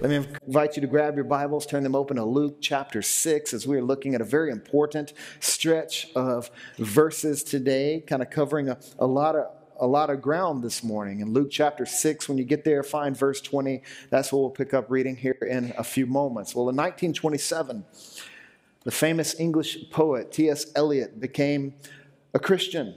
Let me invite you to grab your Bibles, turn them open to Luke chapter 6 as we're looking at a very important stretch of verses today, kind of covering a, a lot of a lot of ground this morning. In Luke chapter 6, when you get there, find verse 20. That's what we'll pick up reading here in a few moments. Well, in 1927, the famous English poet T.S. Eliot became a Christian.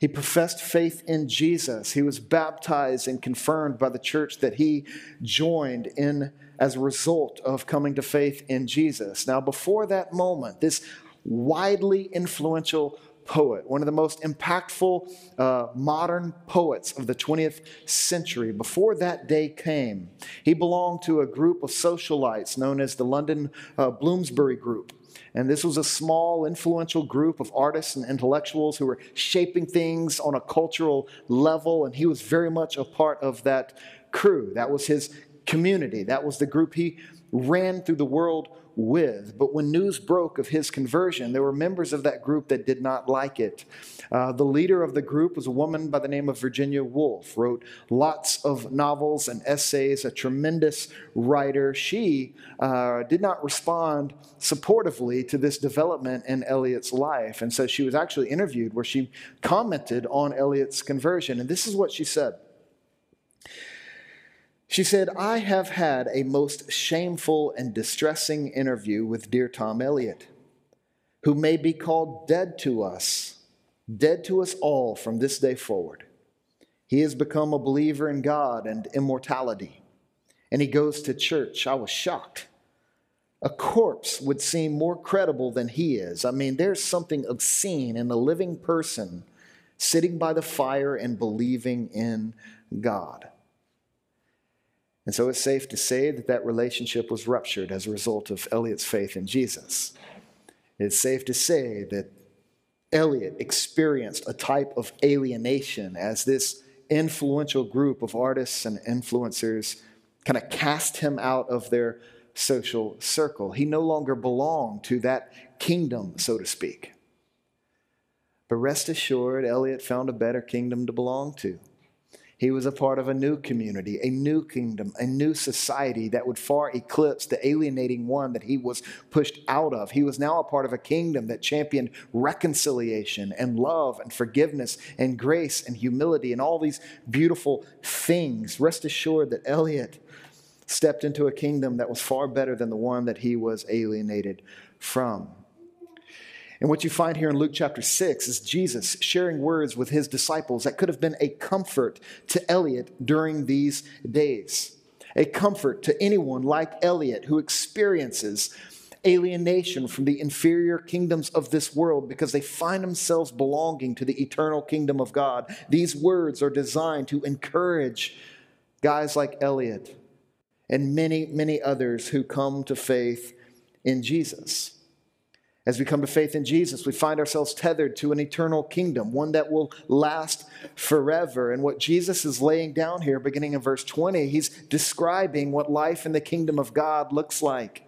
He professed faith in Jesus. He was baptized and confirmed by the church that he joined in as a result of coming to faith in Jesus. Now, before that moment, this widely influential poet, one of the most impactful uh, modern poets of the 20th century, before that day came, he belonged to a group of socialites known as the London uh, Bloomsbury Group. And this was a small, influential group of artists and intellectuals who were shaping things on a cultural level. And he was very much a part of that crew. That was his community. That was the group he ran through the world with. But when news broke of his conversion, there were members of that group that did not like it. Uh, the leader of the group was a woman by the name of Virginia Woolf, wrote lots of novels and essays, a tremendous writer. She uh, did not respond supportively to this development in Eliot's life. And so she was actually interviewed where she commented on Eliot's conversion. And this is what she said. She said, I have had a most shameful and distressing interview with dear Tom Eliot, who may be called dead to us, dead to us all from this day forward. He has become a believer in God and immortality, and he goes to church. I was shocked. A corpse would seem more credible than he is. I mean, there's something obscene in a living person sitting by the fire and believing in God. And so it's safe to say that that relationship was ruptured as a result of Eliot's faith in Jesus. It's safe to say that Eliot experienced a type of alienation as this influential group of artists and influencers kind of cast him out of their social circle. He no longer belonged to that kingdom, so to speak. But rest assured, Eliot found a better kingdom to belong to. He was a part of a new community, a new kingdom, a new society that would far eclipse the alienating one that he was pushed out of. He was now a part of a kingdom that championed reconciliation and love and forgiveness and grace and humility and all these beautiful things. Rest assured that Eliot stepped into a kingdom that was far better than the one that he was alienated from. And what you find here in Luke chapter 6 is Jesus sharing words with his disciples that could have been a comfort to Eliot during these days. A comfort to anyone like Eliot who experiences alienation from the inferior kingdoms of this world because they find themselves belonging to the eternal kingdom of God. These words are designed to encourage guys like Eliot and many, many others who come to faith in Jesus. As we come to faith in Jesus, we find ourselves tethered to an eternal kingdom, one that will last forever. And what Jesus is laying down here, beginning in verse 20, he's describing what life in the kingdom of God looks like.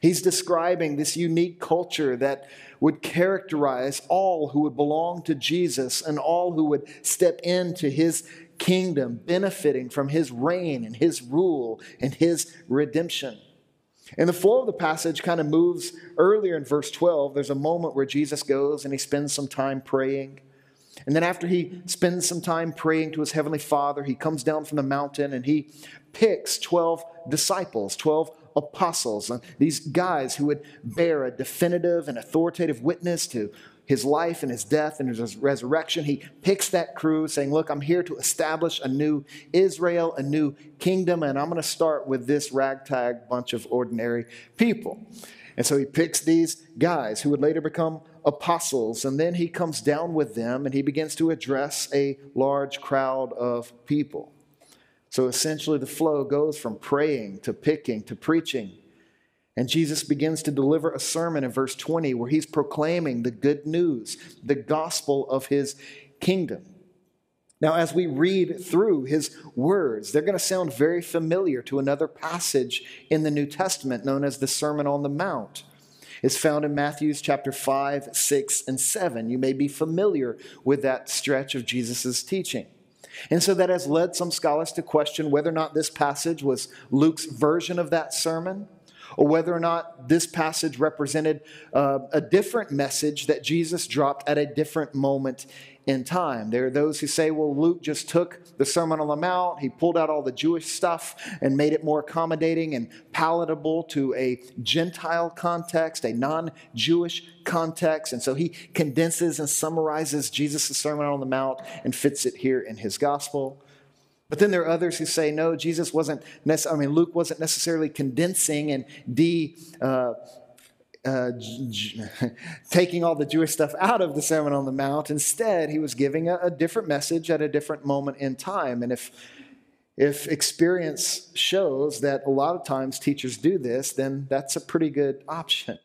He's describing this unique culture that would characterize all who would belong to Jesus and all who would step into his kingdom, benefiting from his reign and his rule and his redemption. And the flow of the passage kind of moves earlier in verse 12. There's a moment where Jesus goes and he spends some time praying. And then, after he spends some time praying to his heavenly Father, he comes down from the mountain and he picks 12 disciples, 12 apostles, and these guys who would bear a definitive and authoritative witness to his life and his death and his resurrection. He picks that crew saying, Look, I'm here to establish a new Israel, a new kingdom, and I'm going to start with this ragtag bunch of ordinary people. And so he picks these guys who would later become apostles, and then he comes down with them and he begins to address a large crowd of people. So essentially, the flow goes from praying to picking to preaching and Jesus begins to deliver a sermon in verse 20 where he's proclaiming the good news, the gospel of his kingdom. Now, as we read through his words, they're going to sound very familiar to another passage in the New Testament known as the Sermon on the Mount. It's found in Matthew's chapter 5, 6, and 7. You may be familiar with that stretch of Jesus' teaching. And so that has led some scholars to question whether or not this passage was Luke's version of that sermon, or whether or not this passage represented uh, a different message that Jesus dropped at a different moment in time. There are those who say, well, Luke just took the Sermon on the Mount, he pulled out all the Jewish stuff and made it more accommodating and palatable to a Gentile context, a non Jewish context. And so he condenses and summarizes Jesus' Sermon on the Mount and fits it here in his gospel. But then there are others who say, no, Jesus wasn't, I mean, Luke wasn't necessarily condensing and de. Uh, uh, taking all the Jewish stuff out of the Sermon on the Mount. Instead, he was giving a, a different message at a different moment in time. And if if experience shows that a lot of times teachers do this, then that's a pretty good option.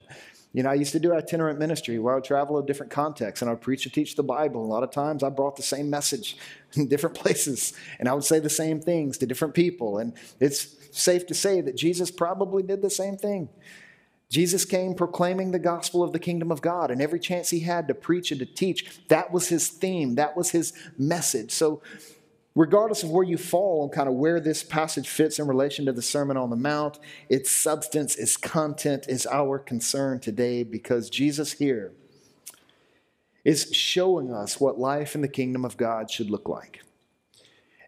You know, I used to do itinerant ministry where I would travel to different contexts and I would preach and teach the Bible. A lot of times I brought the same message in different places and I would say the same things to different people. And it's safe to say that Jesus probably did the same thing. Jesus came proclaiming the gospel of the kingdom of God, and every chance he had to preach and to teach, that was his theme, that was his message. So, regardless of where you fall on kind of where this passage fits in relation to the Sermon on the Mount, its substance, its content is our concern today because Jesus here is showing us what life in the kingdom of God should look like.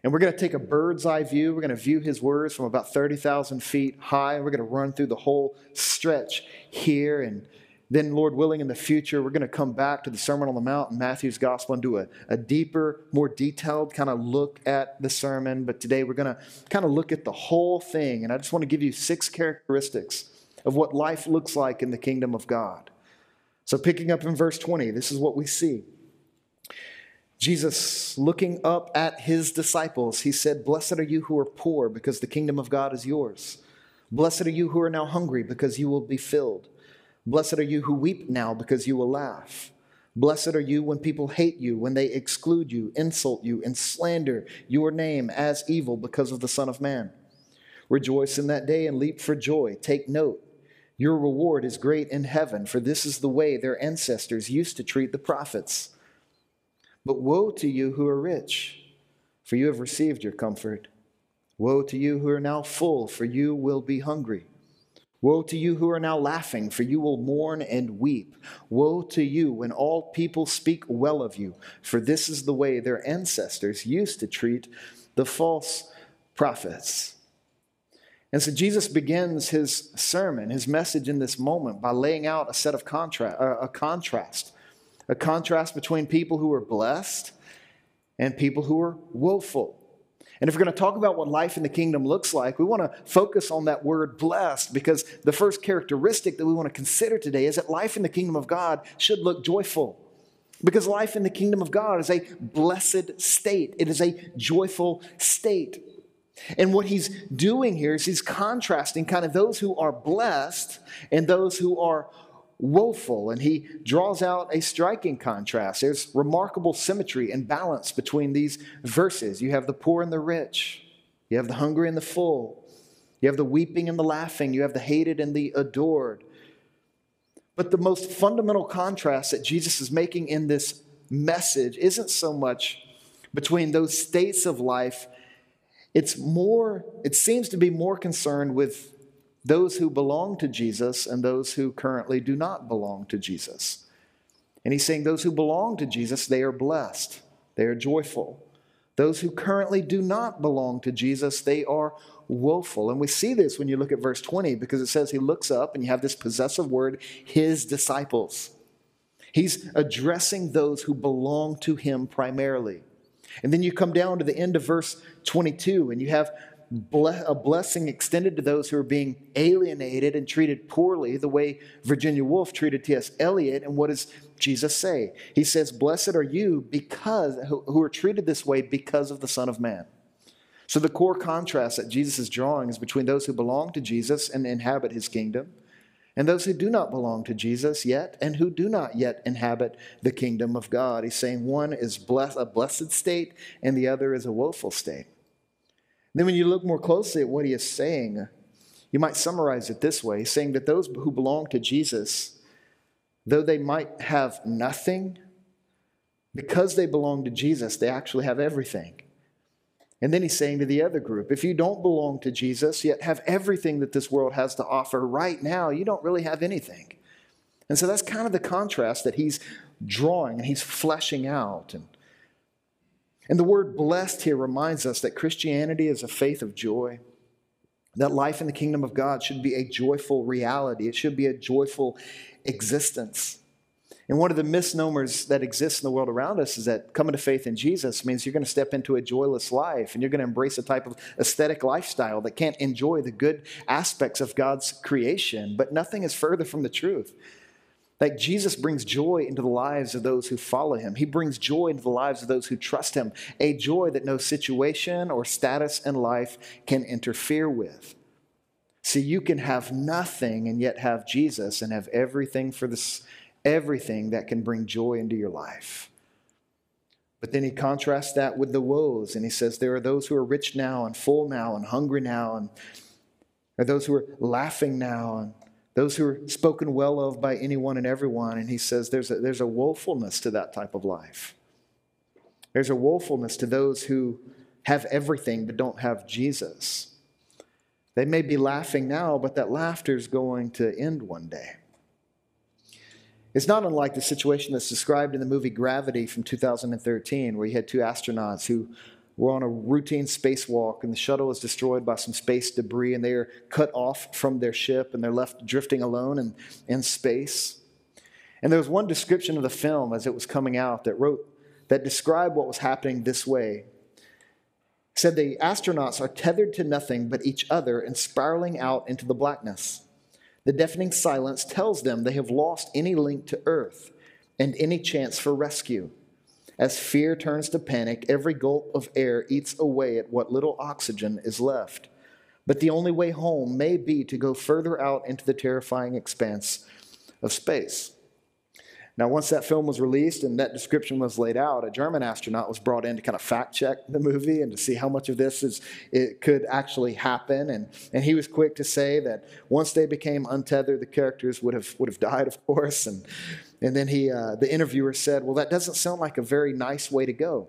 And we're going to take a bird's eye view. We're going to view his words from about 30,000 feet high. We're going to run through the whole stretch here. And then, Lord willing, in the future, we're going to come back to the Sermon on the Mount in Matthew's Gospel and do a, a deeper, more detailed kind of look at the sermon. But today, we're going to kind of look at the whole thing. And I just want to give you six characteristics of what life looks like in the kingdom of God. So, picking up in verse 20, this is what we see. Jesus, looking up at his disciples, he said, Blessed are you who are poor, because the kingdom of God is yours. Blessed are you who are now hungry, because you will be filled. Blessed are you who weep now, because you will laugh. Blessed are you when people hate you, when they exclude you, insult you, and slander your name as evil because of the Son of Man. Rejoice in that day and leap for joy. Take note. Your reward is great in heaven, for this is the way their ancestors used to treat the prophets. But woe to you who are rich, for you have received your comfort. Woe to you who are now full, for you will be hungry. Woe to you who are now laughing, for you will mourn and weep. Woe to you when all people speak well of you, for this is the way their ancestors used to treat the false prophets. And so Jesus begins his sermon, his message in this moment, by laying out a set of contrast, uh, a contrast a contrast between people who are blessed and people who are woeful. And if we're going to talk about what life in the kingdom looks like, we want to focus on that word blessed because the first characteristic that we want to consider today is that life in the kingdom of God should look joyful. Because life in the kingdom of God is a blessed state, it is a joyful state. And what he's doing here is he's contrasting kind of those who are blessed and those who are woeful, and he draws out a striking contrast. There's remarkable symmetry and balance between these verses. You have the poor and the rich, you have the hungry and the full, you have the weeping and the laughing, you have the hated and the adored. But the most fundamental contrast that Jesus is making in this message isn't so much between those states of life. It's more, it seems to be more concerned with those who belong to Jesus and those who currently do not belong to Jesus. And he's saying those who belong to Jesus, they are blessed, they are joyful. Those who currently do not belong to Jesus, they are woeful. And we see this when you look at verse 20 because it says he looks up and you have this possessive word, his disciples. He's addressing those who belong to him primarily. And then you come down to the end of verse 22 and you have a blessing extended to those who are being alienated and treated poorly, the way Virginia Woolf treated T.S. Eliot. And what does Jesus say? He says, Blessed are you because who are treated this way because of the Son of Man. So the core contrast that Jesus is drawing is between those who belong to Jesus and inhabit his kingdom, and those who do not belong to Jesus yet and who do not yet inhabit the kingdom of God. He's saying one is blessed, a blessed state and the other is a woeful state. Then, when you look more closely at what he is saying, you might summarize it this way saying that those who belong to Jesus, though they might have nothing, because they belong to Jesus, they actually have everything. And then he's saying to the other group if you don't belong to Jesus, yet have everything that this world has to offer right now, you don't really have anything. And so that's kind of the contrast that he's drawing and he's fleshing out. And, and the word blessed here reminds us that Christianity is a faith of joy, that life in the kingdom of God should be a joyful reality, it should be a joyful existence. And one of the misnomers that exists in the world around us is that coming to faith in Jesus means you're going to step into a joyless life and you're going to embrace a type of aesthetic lifestyle that can't enjoy the good aspects of God's creation. But nothing is further from the truth. Like Jesus brings joy into the lives of those who follow him. He brings joy into the lives of those who trust him, a joy that no situation or status in life can interfere with. See, you can have nothing and yet have Jesus and have everything for this everything that can bring joy into your life. But then he contrasts that with the woes, and he says, There are those who are rich now and full now and hungry now, and are those who are laughing now, and those who are spoken well of by anyone and everyone. And he says, There's a, there's a woefulness to that type of life. There's a woefulness to those who have everything but don't have Jesus. They may be laughing now, but that laughter is going to end one day. It's not unlike the situation that's described in the movie Gravity from 2013, where you had two astronauts who were on a routine spacewalk and the shuttle is destroyed by some space debris and they are cut off from their ship and they're left drifting alone in, in space. And there was one description of the film as it was coming out that wrote that described what was happening this way. It said the astronauts are tethered to nothing but each other and spiraling out into the blackness. The deafening silence tells them they have lost any link to earth and any chance for rescue. As fear turns to panic, every gulp of air eats away at what little oxygen is left. But the only way home may be to go further out into the terrifying expanse of space. Now, once that film was released and that description was laid out, a German astronaut was brought in to kind of fact check the movie and to see how much of this is it could actually happen. And, and he was quick to say that once they became untethered, the characters would have would have died, of course. And and then he, uh, the interviewer said, "Well, that doesn't sound like a very nice way to go,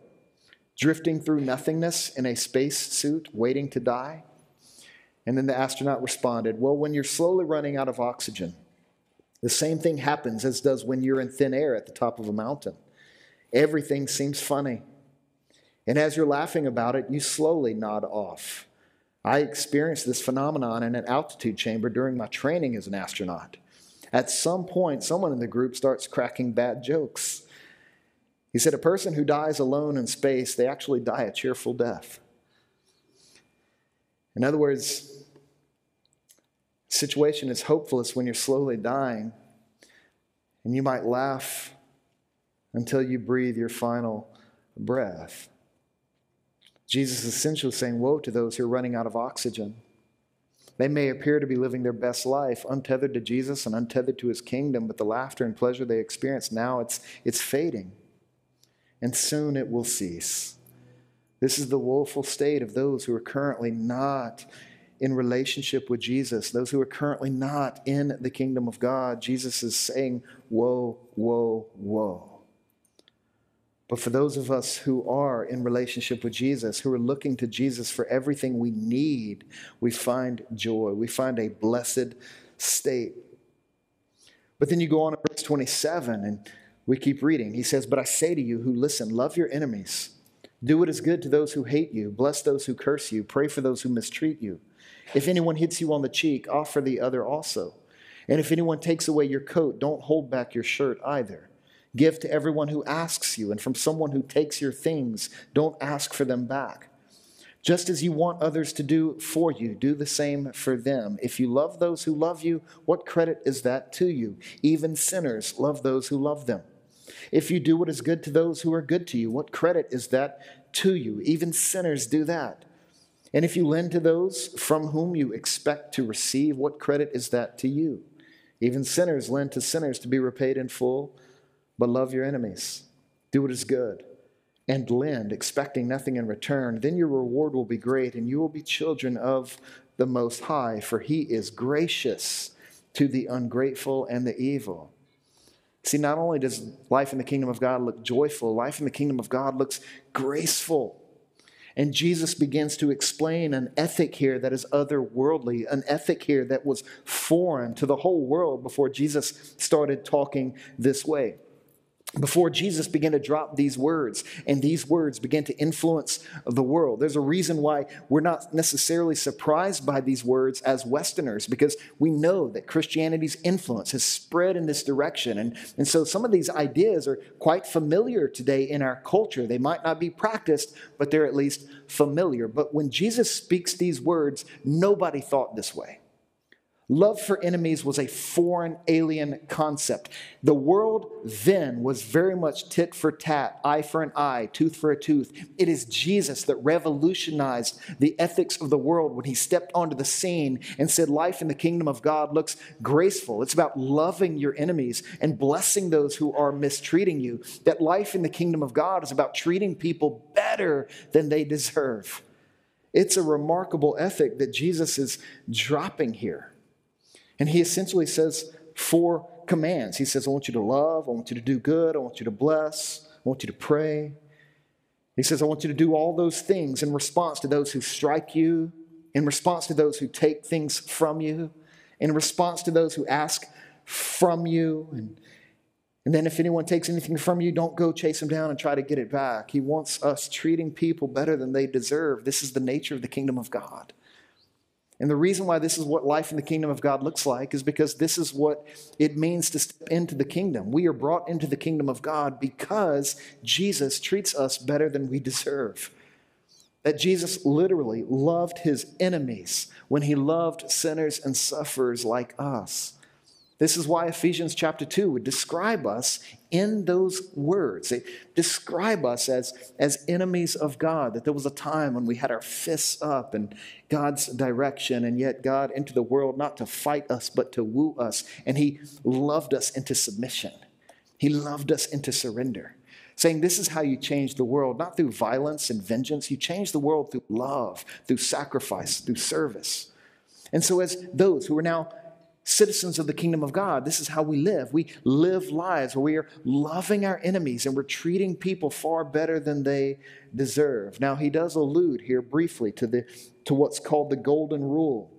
drifting through nothingness in a space suit, waiting to die." And then the astronaut responded, "Well, when you're slowly running out of oxygen." The same thing happens as does when you're in thin air at the top of a mountain. Everything seems funny. And as you're laughing about it, you slowly nod off. I experienced this phenomenon in an altitude chamber during my training as an astronaut. At some point, someone in the group starts cracking bad jokes. He said, A person who dies alone in space, they actually die a cheerful death. In other words, situation is hopeless when you're slowly dying, and you might laugh until you breathe your final breath. Jesus is essentially saying, Woe to those who are running out of oxygen. They may appear to be living their best life, untethered to Jesus and untethered to his kingdom, but the laughter and pleasure they experience now, it's, it's fading. And soon it will cease. This is the woeful state of those who are currently not in relationship with Jesus, those who are currently not in the kingdom of God, Jesus is saying, Woe, woe, woe. But for those of us who are in relationship with Jesus, who are looking to Jesus for everything we need, we find joy. We find a blessed state. But then you go on to verse 27 and we keep reading. He says, But I say to you who listen, love your enemies. Do what is good to those who hate you. Bless those who curse you. Pray for those who mistreat you. If anyone hits you on the cheek, offer the other also. And if anyone takes away your coat, don't hold back your shirt either. Give to everyone who asks you, and from someone who takes your things, don't ask for them back. Just as you want others to do for you, do the same for them. If you love those who love you, what credit is that to you? Even sinners love those who love them. If you do what is good to those who are good to you, what credit is that to you? Even sinners do that. And if you lend to those from whom you expect to receive, what credit is that to you? Even sinners lend to sinners to be repaid in full, but love your enemies. Do what is good and lend, expecting nothing in return. Then your reward will be great, and you will be children of the Most High, for He is gracious to the ungrateful and the evil. See, not only does life in the kingdom of God look joyful, life in the kingdom of God looks graceful. And Jesus begins to explain an ethic here that is otherworldly, an ethic here that was foreign to the whole world before Jesus started talking this way before Jesus began to drop these words, and these words began to influence the world. There's a reason why we're not necessarily surprised by these words as Westerners, because we know that Christianity's influence has spread in this direction. And, and so some of these ideas are quite familiar today in our culture. They might not be practiced, but they're at least familiar. But when Jesus speaks these words, nobody thought this way. Love for enemies was a foreign, alien concept. The world then was very much tit for tat, eye for an eye, tooth for a tooth. It is Jesus that revolutionized the ethics of the world when he stepped onto the scene and said, Life in the kingdom of God looks graceful. It's about loving your enemies and blessing those who are mistreating you. That life in the kingdom of God is about treating people better than they deserve. It's a remarkable ethic that Jesus is dropping here. And he essentially says four commands. He says, I want you to love, I want you to do good, I want you to bless, I want you to pray. He says, I want you to do all those things in response to those who strike you, in response to those who take things from you, in response to those who ask from you. And, and then if anyone takes anything from you, don't go chase them down and try to get it back. He wants us treating people better than they deserve. This is the nature of the kingdom of God. And the reason why this is what life in the kingdom of God looks like is because this is what it means to step into the kingdom. We are brought into the kingdom of God because Jesus treats us better than we deserve. That Jesus literally loved his enemies when he loved sinners and sufferers like us. This is why Ephesians chapter 2 would describe us in those words. They describe us as, as enemies of God, that there was a time when we had our fists up in God's direction, and yet God entered the world not to fight us, but to woo us. And He loved us into submission, He loved us into surrender. Saying, This is how you change the world, not through violence and vengeance. You change the world through love, through sacrifice, through service. And so, as those who are now citizens of the kingdom of God. This is how we live. We live lives where we are loving our enemies and we're treating people far better than they deserve. Now, he does allude here briefly to, the, to what's called the golden rule.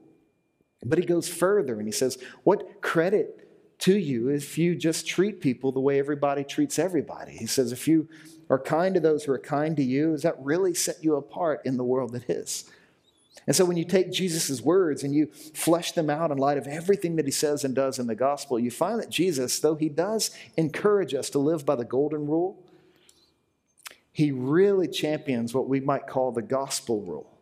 But he goes further and he says, What credit to you if you just treat people the way everybody treats everybody? He says, If you are kind to those who are kind to you, does that really set you apart in the world that is? And so when you take Jesus' words and you flesh them out in light of everything that he says and does in the gospel, you find that Jesus, though he does encourage us to live by the golden rule, he really champions what we might call the gospel rule.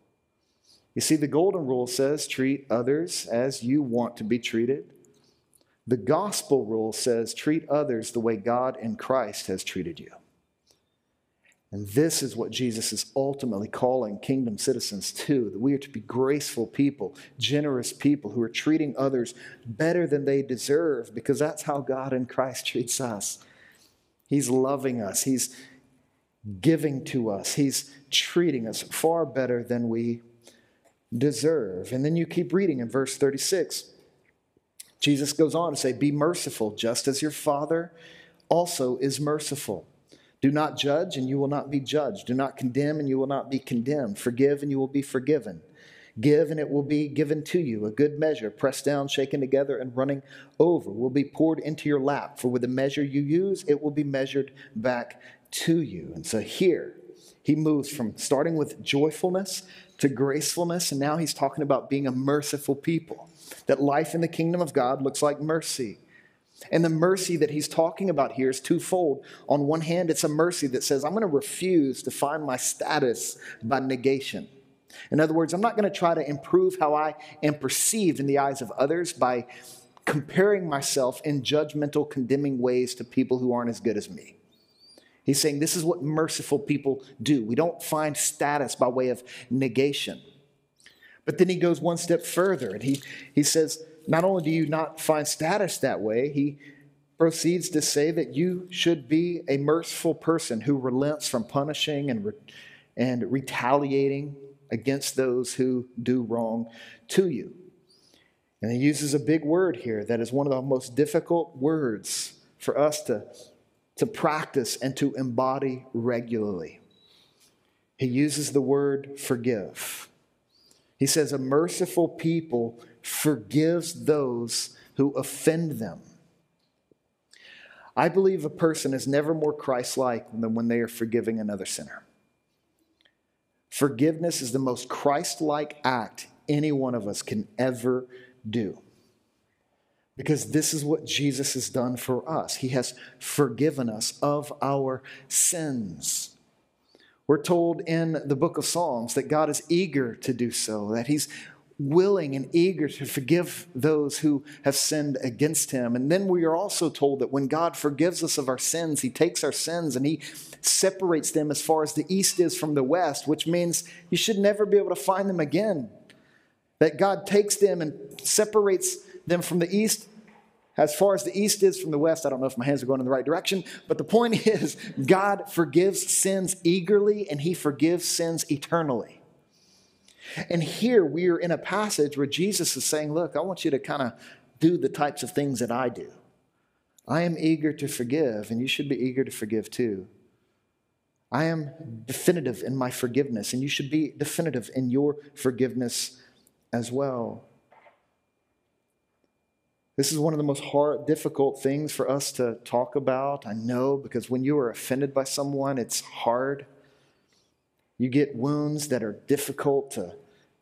You see, the golden rule says treat others as you want to be treated. The gospel rule says treat others the way God in Christ has treated you. And this is what Jesus is ultimately calling kingdom citizens to that we are to be graceful people, generous people who are treating others better than they deserve because that's how God in Christ treats us. He's loving us, He's giving to us, He's treating us far better than we deserve. And then you keep reading in verse 36. Jesus goes on to say, Be merciful, just as your Father also is merciful. Do not judge, and you will not be judged. Do not condemn, and you will not be condemned. Forgive, and you will be forgiven. Give, and it will be given to you. A good measure, pressed down, shaken together, and running over, will be poured into your lap. For with the measure you use, it will be measured back to you. And so here, he moves from starting with joyfulness to gracefulness, and now he's talking about being a merciful people. That life in the kingdom of God looks like mercy. And the mercy that he's talking about here is twofold. On one hand, it's a mercy that says, I'm going to refuse to find my status by negation. In other words, I'm not going to try to improve how I am perceived in the eyes of others by comparing myself in judgmental, condemning ways to people who aren't as good as me. He's saying this is what merciful people do. We don't find status by way of negation. But then he goes one step further and he, he says, not only do you not find status that way, he proceeds to say that you should be a merciful person who relents from punishing and, re- and retaliating against those who do wrong to you. And he uses a big word here that is one of the most difficult words for us to, to practice and to embody regularly. he uses the word forgive. He says, A merciful people forgives those who offend them. I believe a person is never more Christ like than when they are forgiving another sinner. Forgiveness is the most Christ like act any one of us can ever do. Because this is what Jesus has done for us. He has forgiven us of our sins. We're told in the book of Psalms that God is eager to do so, that He's willing and eager to forgive those who have sinned against him. And then we are also told that when God forgives us of our sins, he takes our sins and he separates them as far as the east is from the west, which means you should never be able to find them again. That God takes them and separates them from the east as far as the east is from the west. I don't know if my hands are going in the right direction, but the point is God forgives sins eagerly and he forgives sins eternally. And here we are in a passage where Jesus is saying, Look, I want you to kind of do the types of things that I do. I am eager to forgive, and you should be eager to forgive too. I am definitive in my forgiveness, and you should be definitive in your forgiveness as well. This is one of the most hard, difficult things for us to talk about. I know because when you are offended by someone, it's hard. You get wounds that are difficult to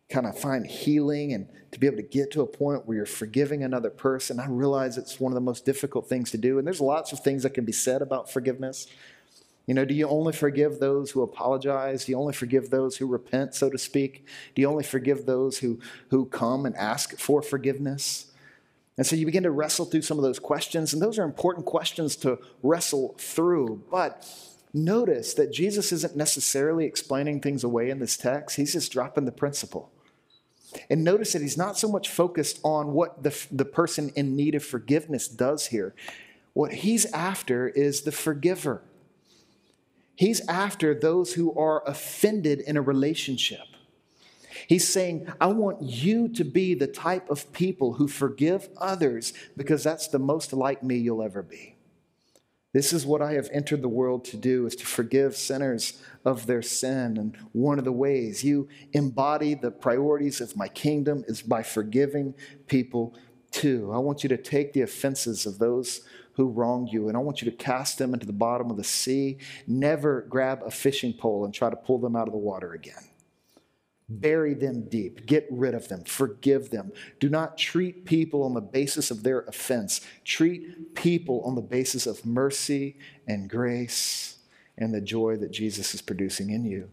kind of find healing and to be able to get to a point where you're forgiving another person. I realize it's one of the most difficult things to do. And there's lots of things that can be said about forgiveness. You know, do you only forgive those who apologize? Do you only forgive those who repent, so to speak? Do you only forgive those who, who come and ask for forgiveness? And so you begin to wrestle through some of those questions, and those are important questions to wrestle through. But notice that Jesus isn't necessarily explaining things away in this text, he's just dropping the principle. And notice that he's not so much focused on what the, the person in need of forgiveness does here. What he's after is the forgiver. He's after those who are offended in a relationship. He's saying, I want you to be the type of people who forgive others because that's the most like me you'll ever be. This is what I have entered the world to do is to forgive sinners of their sin and one of the ways you embody the priorities of my kingdom is by forgiving people too. I want you to take the offenses of those who wronged you and I want you to cast them into the bottom of the sea. Never grab a fishing pole and try to pull them out of the water again. Bury them deep. Get rid of them. Forgive them. Do not treat people on the basis of their offense. Treat people on the basis of mercy and grace and the joy that Jesus is producing in you.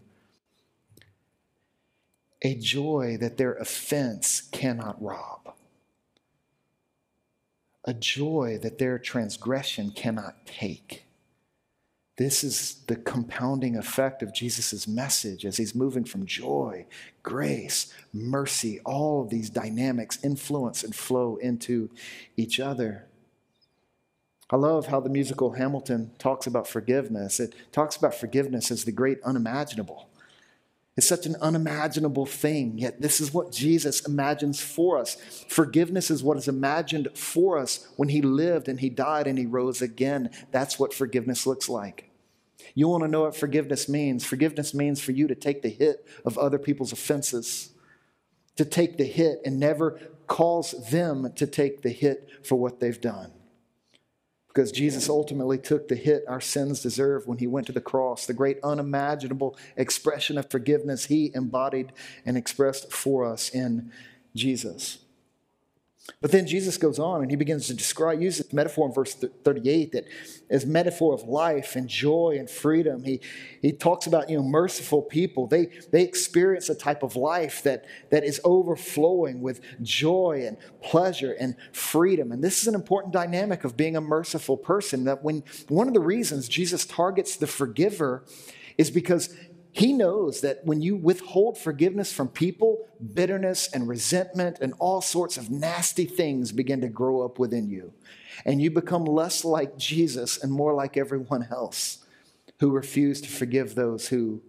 A joy that their offense cannot rob. A joy that their transgression cannot take. This is the compounding effect of Jesus' message as he's moving from joy, grace, mercy, all of these dynamics influence and flow into each other. I love how the musical Hamilton talks about forgiveness. It talks about forgiveness as the great unimaginable. It's such an unimaginable thing, yet this is what Jesus imagines for us. Forgiveness is what is imagined for us when he lived and he died and he rose again. That's what forgiveness looks like. You want to know what forgiveness means? Forgiveness means for you to take the hit of other people's offenses, to take the hit and never cause them to take the hit for what they've done because Jesus ultimately took the hit our sins deserve when he went to the cross. The great unimaginable expression of forgiveness he embodied and expressed for us in Jesus. But then Jesus goes on and he begins to describe, use this metaphor in verse 38 that is metaphor of life and joy and freedom. He, he talks about, you know, merciful people. They, they experience a type of life that, that is overflowing with joy and pleasure and freedom. And this is an important dynamic of being a merciful person. That when one of the reasons Jesus targets the forgiver is because he knows that when you withhold forgiveness from people, bitterness and resentment and all sorts of nasty things begin to grow up within you. And you become less like Jesus and more like everyone else who refuse to forgive those who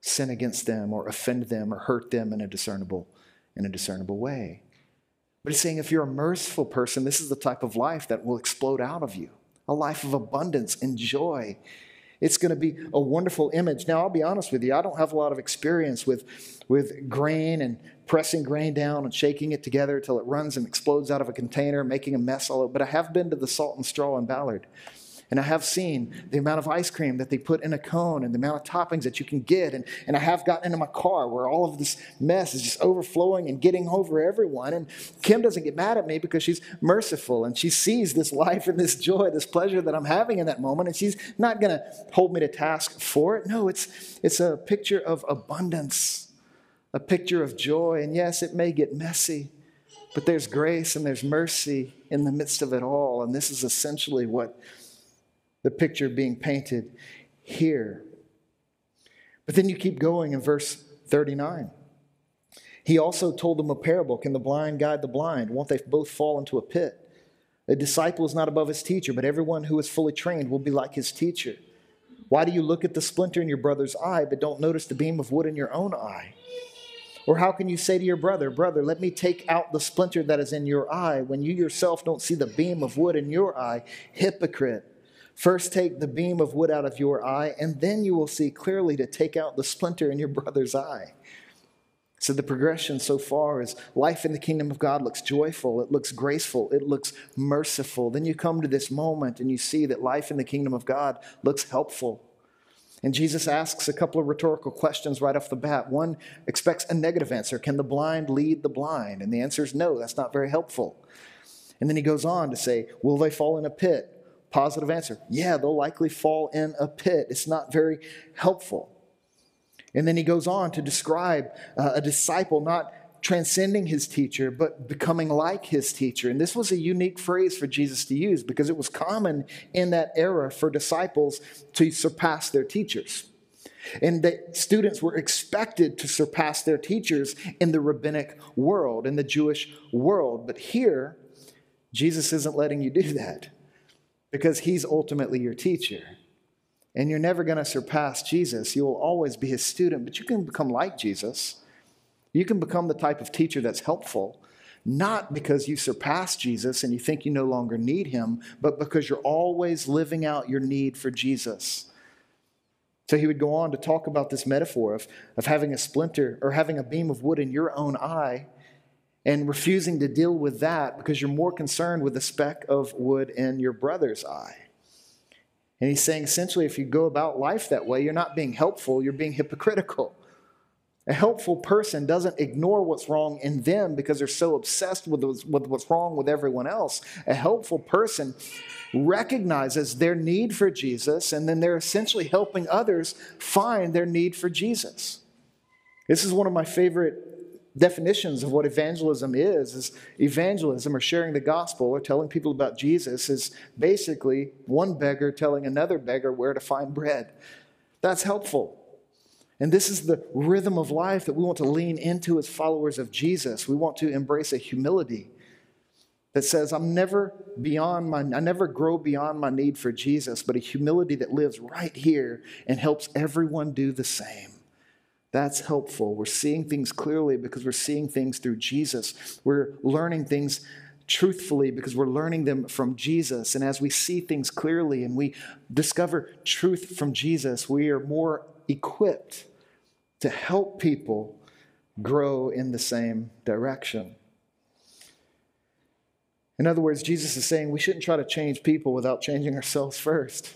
sin against them or offend them or hurt them in a discernible, in a discernible way. But he's saying if you're a merciful person, this is the type of life that will explode out of you a life of abundance and joy It's going to be a wonderful image. Now, I'll be honest with you, I don't have a lot of experience with, with grain and pressing grain down and shaking it together until it runs and explodes out of a container, making a mess all over. But I have been to the Salt and Straw in Ballard. And I have seen the amount of ice cream that they put in a cone and the amount of toppings that you can get. And, and I have gotten into my car where all of this mess is just overflowing and getting over everyone. And Kim doesn't get mad at me because she's merciful and she sees this life and this joy, this pleasure that I'm having in that moment. And she's not going to hold me to task for it. No, it's, it's a picture of abundance, a picture of joy. And yes, it may get messy. But there's grace and there's mercy in the midst of it all. And this is essentially what the picture being painted here. But then you keep going in verse 39. He also told them a parable Can the blind guide the blind? Won't they both fall into a pit? A disciple is not above his teacher, but everyone who is fully trained will be like his teacher. Why do you look at the splinter in your brother's eye, but don't notice the beam of wood in your own eye? Or how can you say to your brother, Brother, let me take out the splinter that is in your eye, when you yourself don't see the beam of wood in your eye? Hypocrite. First, take the beam of wood out of your eye, and then you will see clearly to take out the splinter in your brother's eye. So, the progression so far is life in the kingdom of God looks joyful, it looks graceful, it looks merciful. Then you come to this moment and you see that life in the kingdom of God looks helpful. And Jesus asks a couple of rhetorical questions right off the bat. One expects a negative answer Can the blind lead the blind? And the answer is no, that's not very helpful. And then he goes on to say, Will they fall in a pit? Positive answer. Yeah, they'll likely fall in a pit. It's not very helpful. And then he goes on to describe uh, a disciple not transcending his teacher, but becoming like his teacher. And this was a unique phrase for Jesus to use because it was common in that era for disciples to surpass their teachers. And that students were expected to surpass their teachers in the rabbinic world, in the Jewish world. But here, Jesus isn't letting you do that because he's ultimately your teacher. And you're never going to surpass Jesus. You will always be his student, but you can become like Jesus. You can become the type of teacher that's helpful, not because you surpass Jesus and you think you no longer need him, but because you're always living out your need for Jesus. So he would go on to talk about this metaphor of, of having a splinter or having a beam of wood in your own eye and refusing to deal with that because you're more concerned with the speck of wood in your brother's eye. And he's saying essentially, if you go about life that way, you're not being helpful, you're being hypocritical. A helpful person doesn't ignore what's wrong in them because they're so obsessed with, what's wrong with everyone else. A helpful person recognizes their need for Jesus and then they're essentially helping others find their need for Jesus. This is one of my favorite definitions of what evangelism is is evangelism or sharing the gospel or telling people about jesus is basically one beggar telling another beggar where to find bread. That's helpful. And this is the rhythm of life that we want to lean into as followers of jesus. We want to embrace a humility that says i'm never beyond my i never grow beyond my need for jesus but a humility that lives right here and helps everyone do the same that's helpful. We're seeing things clearly because we're seeing things through Jesus. We're learning things truthfully because we're learning them from Jesus. And as we see things clearly and we discover truth from Jesus, we are more equipped to help people grow in the same direction. In other words, Jesus is saying we shouldn't try to change people without changing ourselves first.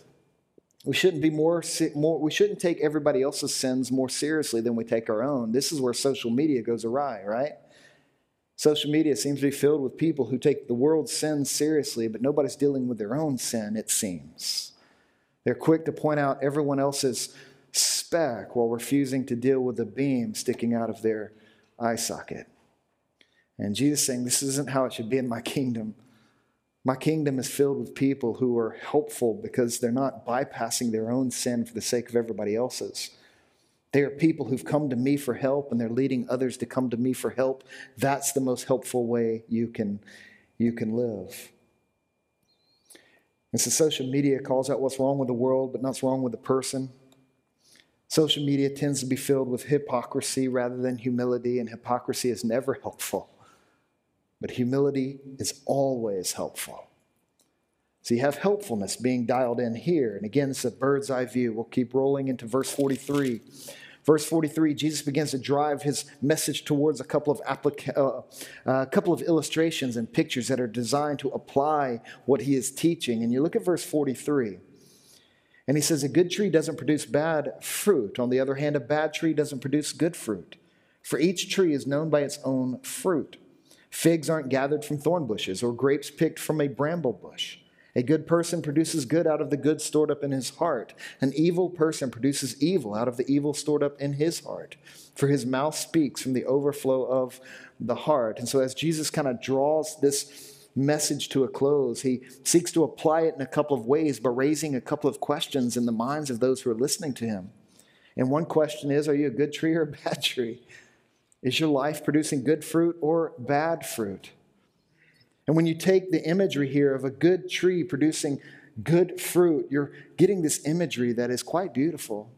We shouldn't be more, more we shouldn't take everybody else's sins more seriously than we take our own. This is where social media goes awry, right? Social media seems to be filled with people who take the world's sins seriously, but nobody's dealing with their own sin, it seems. They're quick to point out everyone else's speck while refusing to deal with the beam sticking out of their eye socket. And Jesus saying, This isn't how it should be in my kingdom. My kingdom is filled with people who are helpful because they're not bypassing their own sin for the sake of everybody else's. They are people who've come to me for help and they're leading others to come to me for help. That's the most helpful way you can, you can live. And so social media calls out what's wrong with the world, but not wrong with the person. Social media tends to be filled with hypocrisy rather than humility, and hypocrisy is never helpful but humility is always helpful. So you have helpfulness being dialed in here. And again, it's a bird's eye view. We'll keep rolling into verse 43. Verse 43, Jesus begins to drive his message towards a couple of, applica- uh, a uh, couple of illustrations and pictures that are designed to apply what he is teaching. And you look at verse 43, and he says, A good tree doesn't produce bad fruit. On the other hand, a bad tree doesn't produce good fruit. For each tree is known by its own fruit. Figs aren't gathered from thorn bushes, or grapes picked from a bramble bush. A good person produces good out of the good stored up in his heart. An evil person produces evil out of the evil stored up in his heart. For his mouth speaks from the overflow of the heart. And so, as Jesus kind of draws this message to a close, he seeks to apply it in a couple of ways, by raising a couple of questions in the minds of those who are listening to him. And one question is Are you a good tree or a bad tree? Is your life producing good fruit or bad fruit? And when you take the imagery here of a good tree producing good fruit, you're getting this imagery that is quite beautiful.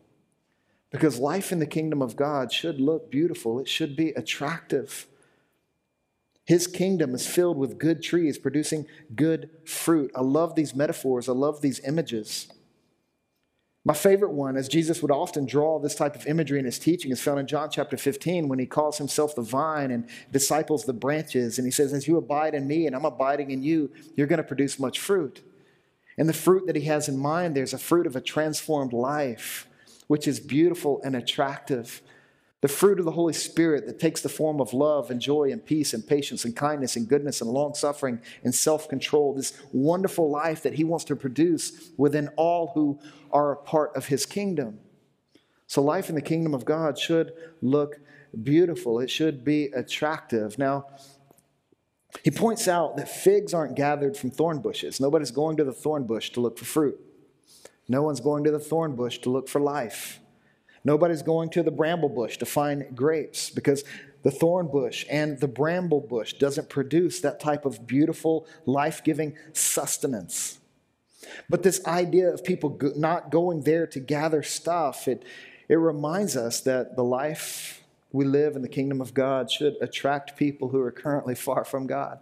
Because life in the kingdom of God should look beautiful, it should be attractive. His kingdom is filled with good trees producing good fruit. I love these metaphors, I love these images. My favorite one, as Jesus would often draw this type of imagery in his teaching, is found in John chapter 15 when he calls himself the vine and disciples the branches. And he says, As you abide in me and I'm abiding in you, you're going to produce much fruit. And the fruit that he has in mind, there's a fruit of a transformed life, which is beautiful and attractive. The fruit of the Holy Spirit that takes the form of love and joy and peace and patience and kindness and goodness and long suffering and self control. This wonderful life that He wants to produce within all who are a part of His kingdom. So, life in the kingdom of God should look beautiful, it should be attractive. Now, he points out that figs aren't gathered from thorn bushes. Nobody's going to the thorn bush to look for fruit. No one's going to the thorn bush to look for life. Nobody's going to the bramble bush to find grapes because the thorn bush and the bramble bush doesn't produce that type of beautiful, life giving sustenance. But this idea of people not going there to gather stuff, it, it reminds us that the life we live in the kingdom of God should attract people who are currently far from God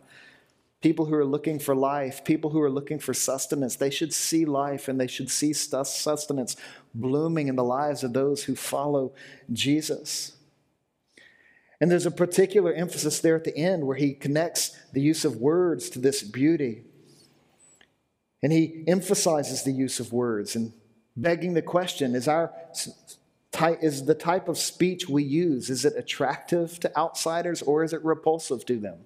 people who are looking for life, people who are looking for sustenance, they should see life and they should see sustenance blooming in the lives of those who follow Jesus. And there's a particular emphasis there at the end where he connects the use of words to this beauty. And he emphasizes the use of words and begging the question is our is the type of speech we use is it attractive to outsiders or is it repulsive to them?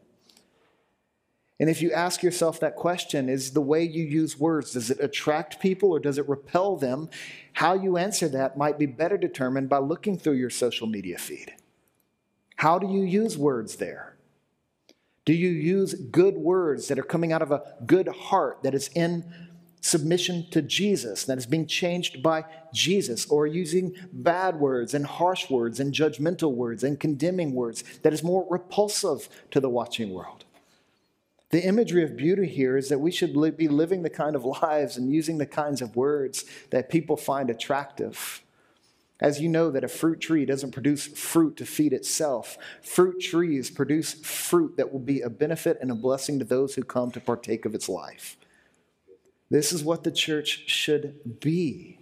And if you ask yourself that question, is the way you use words, does it attract people or does it repel them? How you answer that might be better determined by looking through your social media feed. How do you use words there? Do you use good words that are coming out of a good heart that is in submission to Jesus, that is being changed by Jesus, or using bad words and harsh words and judgmental words and condemning words that is more repulsive to the watching world? The imagery of beauty here is that we should be living the kind of lives and using the kinds of words that people find attractive. As you know, that a fruit tree doesn't produce fruit to feed itself. Fruit trees produce fruit that will be a benefit and a blessing to those who come to partake of its life. This is what the church should be.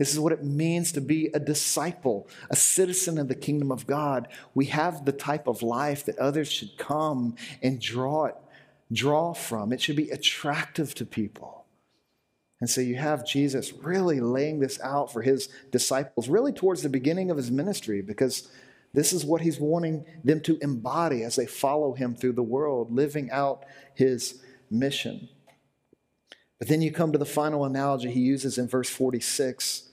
This is what it means to be a disciple, a citizen of the kingdom of God. We have the type of life that others should come and draw it, draw from. It should be attractive to people. And so you have Jesus really laying this out for his disciples, really towards the beginning of his ministry, because this is what he's wanting them to embody as they follow him through the world, living out his mission. But then you come to the final analogy he uses in verse 46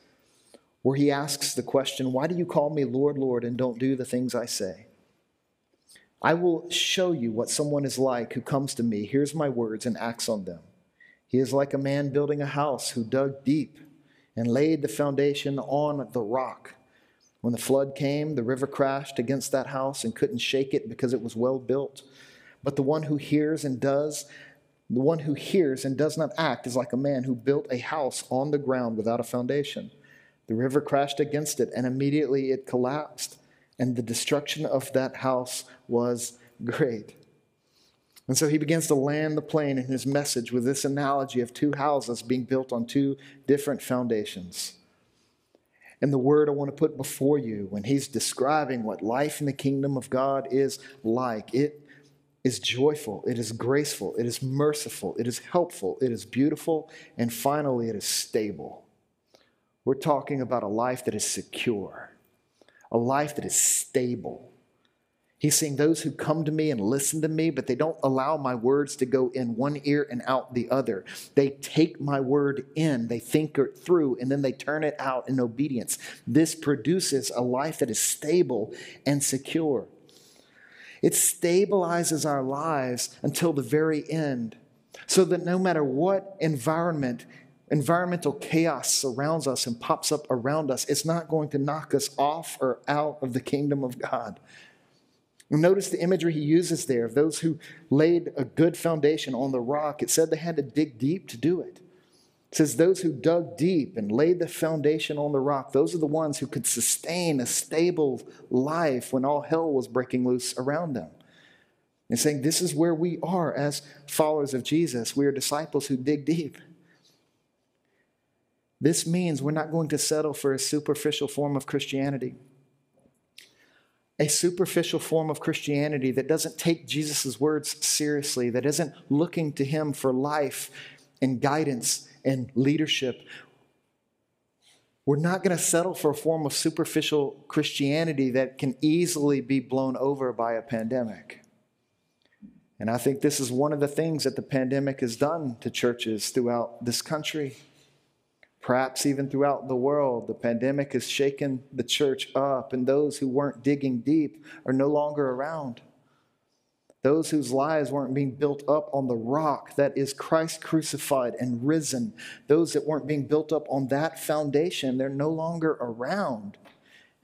where he asks the question, Why do you call me Lord, Lord, and don't do the things I say? I will show you what someone is like who comes to me, hears my words, and acts on them. He is like a man building a house who dug deep and laid the foundation on the rock. When the flood came, the river crashed against that house and couldn't shake it because it was well built. But the one who hears and does, the one who hears and does not act is like a man who built a house on the ground without a foundation. The river crashed against it, and immediately it collapsed, and the destruction of that house was great. And so he begins to land the plane in his message with this analogy of two houses being built on two different foundations. And the word I want to put before you when he's describing what life in the kingdom of God is like, it is joyful, it is graceful, it is merciful, it is helpful, it is beautiful, and finally, it is stable. We're talking about a life that is secure, a life that is stable. He's saying, Those who come to me and listen to me, but they don't allow my words to go in one ear and out the other. They take my word in, they think it through, and then they turn it out in obedience. This produces a life that is stable and secure. It stabilizes our lives until the very end, so that no matter what environment, environmental chaos surrounds us and pops up around us, it's not going to knock us off or out of the kingdom of God. Notice the imagery he uses there of those who laid a good foundation on the rock. It said they had to dig deep to do it. It says those who dug deep and laid the foundation on the rock, those are the ones who could sustain a stable life when all hell was breaking loose around them. And saying this is where we are as followers of Jesus. We are disciples who dig deep. This means we're not going to settle for a superficial form of Christianity a superficial form of Christianity that doesn't take Jesus' words seriously, that isn't looking to him for life and guidance and leadership. We're not going to settle for a form of superficial Christianity that can easily be blown over by a pandemic. And I think this is one of the things that the pandemic has done to churches throughout this country. Perhaps even throughout the world, the pandemic has shaken the church up, and those who weren't digging deep are no longer around. Those whose lives weren't being built up on the rock that is Christ crucified and risen, those that weren't being built up on that foundation, they're no longer around.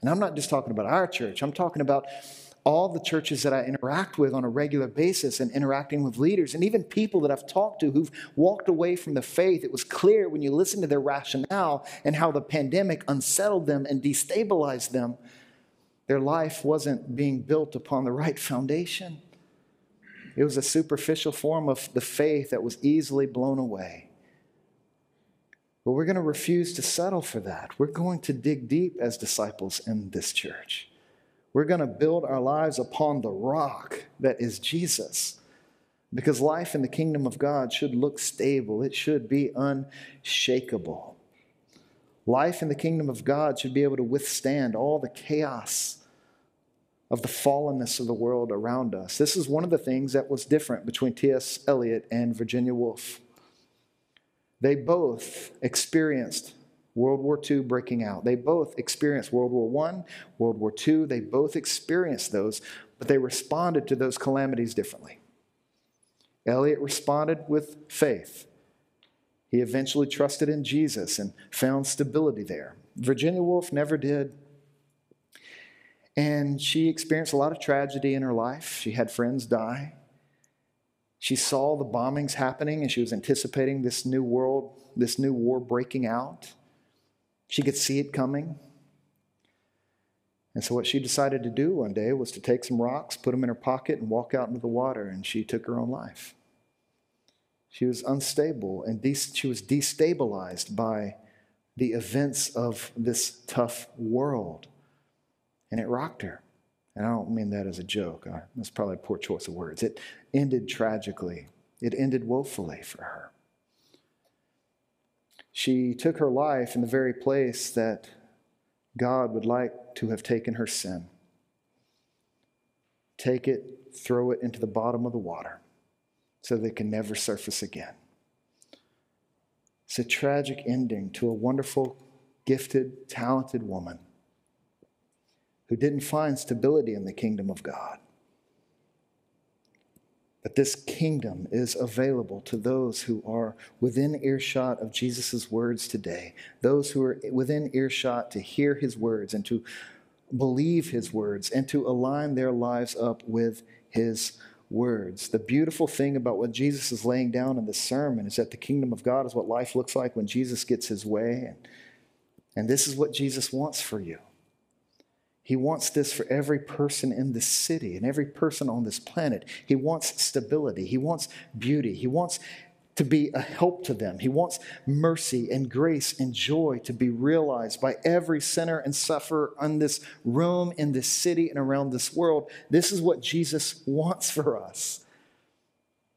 And I'm not just talking about our church, I'm talking about all the churches that I interact with on a regular basis and interacting with leaders and even people that I've talked to who've walked away from the faith, it was clear when you listen to their rationale and how the pandemic unsettled them and destabilized them, their life wasn't being built upon the right foundation. It was a superficial form of the faith that was easily blown away. But we're going to refuse to settle for that. We're going to dig deep as disciples in this church. We're going to build our lives upon the rock that is Jesus. Because life in the kingdom of God should look stable, it should be unshakable. Life in the kingdom of God should be able to withstand all the chaos of the fallenness of the world around us. This is one of the things that was different between T.S. Eliot and Virginia Woolf. They both experienced World War II breaking out. They both experienced World War I, World War II. They both experienced those, but they responded to those calamities differently. Eliot responded with faith. He eventually trusted in Jesus and found stability there. Virginia Woolf never did. And she experienced a lot of tragedy in her life. She had friends die. She saw the bombings happening and she was anticipating this new world, this new war breaking out. She could see it coming. And so, what she decided to do one day was to take some rocks, put them in her pocket, and walk out into the water, and she took her own life. She was unstable and de- she was destabilized by the events of this tough world. And it rocked her. And I don't mean that as a joke. that's probably a poor choice of words. It ended tragically, it ended woefully for her. She took her life in the very place that God would like to have taken her sin. Take it, throw it into the bottom of the water so they can never surface again. It's a tragic ending to a wonderful, gifted, talented woman who didn't find stability in the kingdom of God. But this kingdom is available to those who are within earshot of Jesus' words today, those who are within earshot to hear his words and to believe his words and to align their lives up with his words. The beautiful thing about what Jesus is laying down in this sermon is that the kingdom of God is what life looks like when Jesus gets his way. And, and this is what Jesus wants for you. He wants this for every person in this city and every person on this planet. He wants stability. He wants beauty. He wants to be a help to them. He wants mercy and grace and joy to be realized by every sinner and sufferer in this room, in this city, and around this world. This is what Jesus wants for us.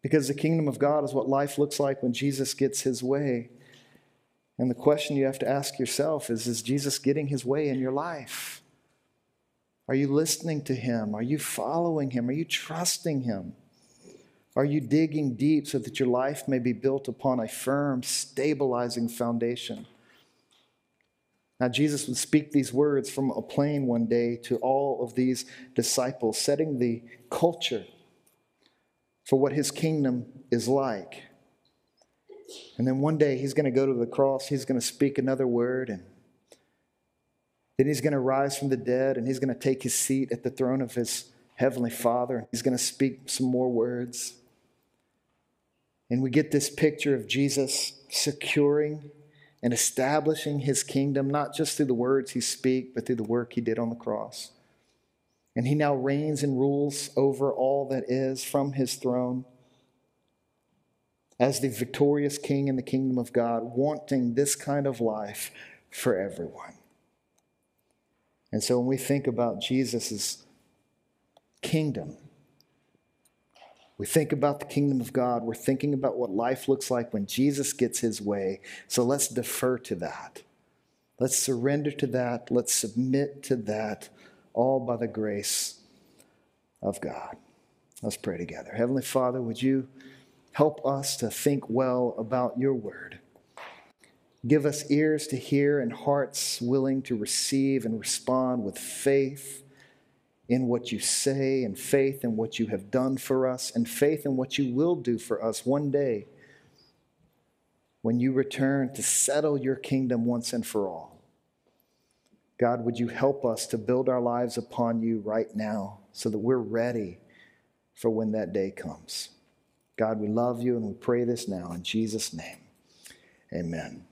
Because the kingdom of God is what life looks like when Jesus gets his way. And the question you have to ask yourself is Is Jesus getting his way in your life? Are you listening to him? Are you following him? Are you trusting him? Are you digging deep so that your life may be built upon a firm, stabilizing foundation? Now, Jesus would speak these words from a plain one day to all of these disciples, setting the culture for what his kingdom is like. And then one day he's going to go to the cross, he's going to speak another word, and then he's going to rise from the dead, and he's going to take his seat at the throne of his heavenly Father. He's going to speak some more words. And we get this picture of Jesus securing and establishing his kingdom, not just through the words he speaks, but through the work he did on the cross. And he now reigns and rules over all that is from his throne as the victorious king in the kingdom of God, wanting this kind of life for everyone. And so when we think about Jesus' kingdom, we think about the kingdom of God. We're thinking about what life looks like when Jesus gets his way. So let's defer to that. Let's surrender to that. Let's submit to that, all by the grace of God. Let's pray together. Heavenly Father, would you help us to think well about your word? Give us ears to hear and hearts willing to receive and respond with faith in what you say and faith in what you have done for us and faith in what you will do for us one day when you return to settle your kingdom once and for all. God, would you help us to build our lives upon you right now so that we're ready for when that day comes? God, we love you and we pray this now in Jesus' name. Amen.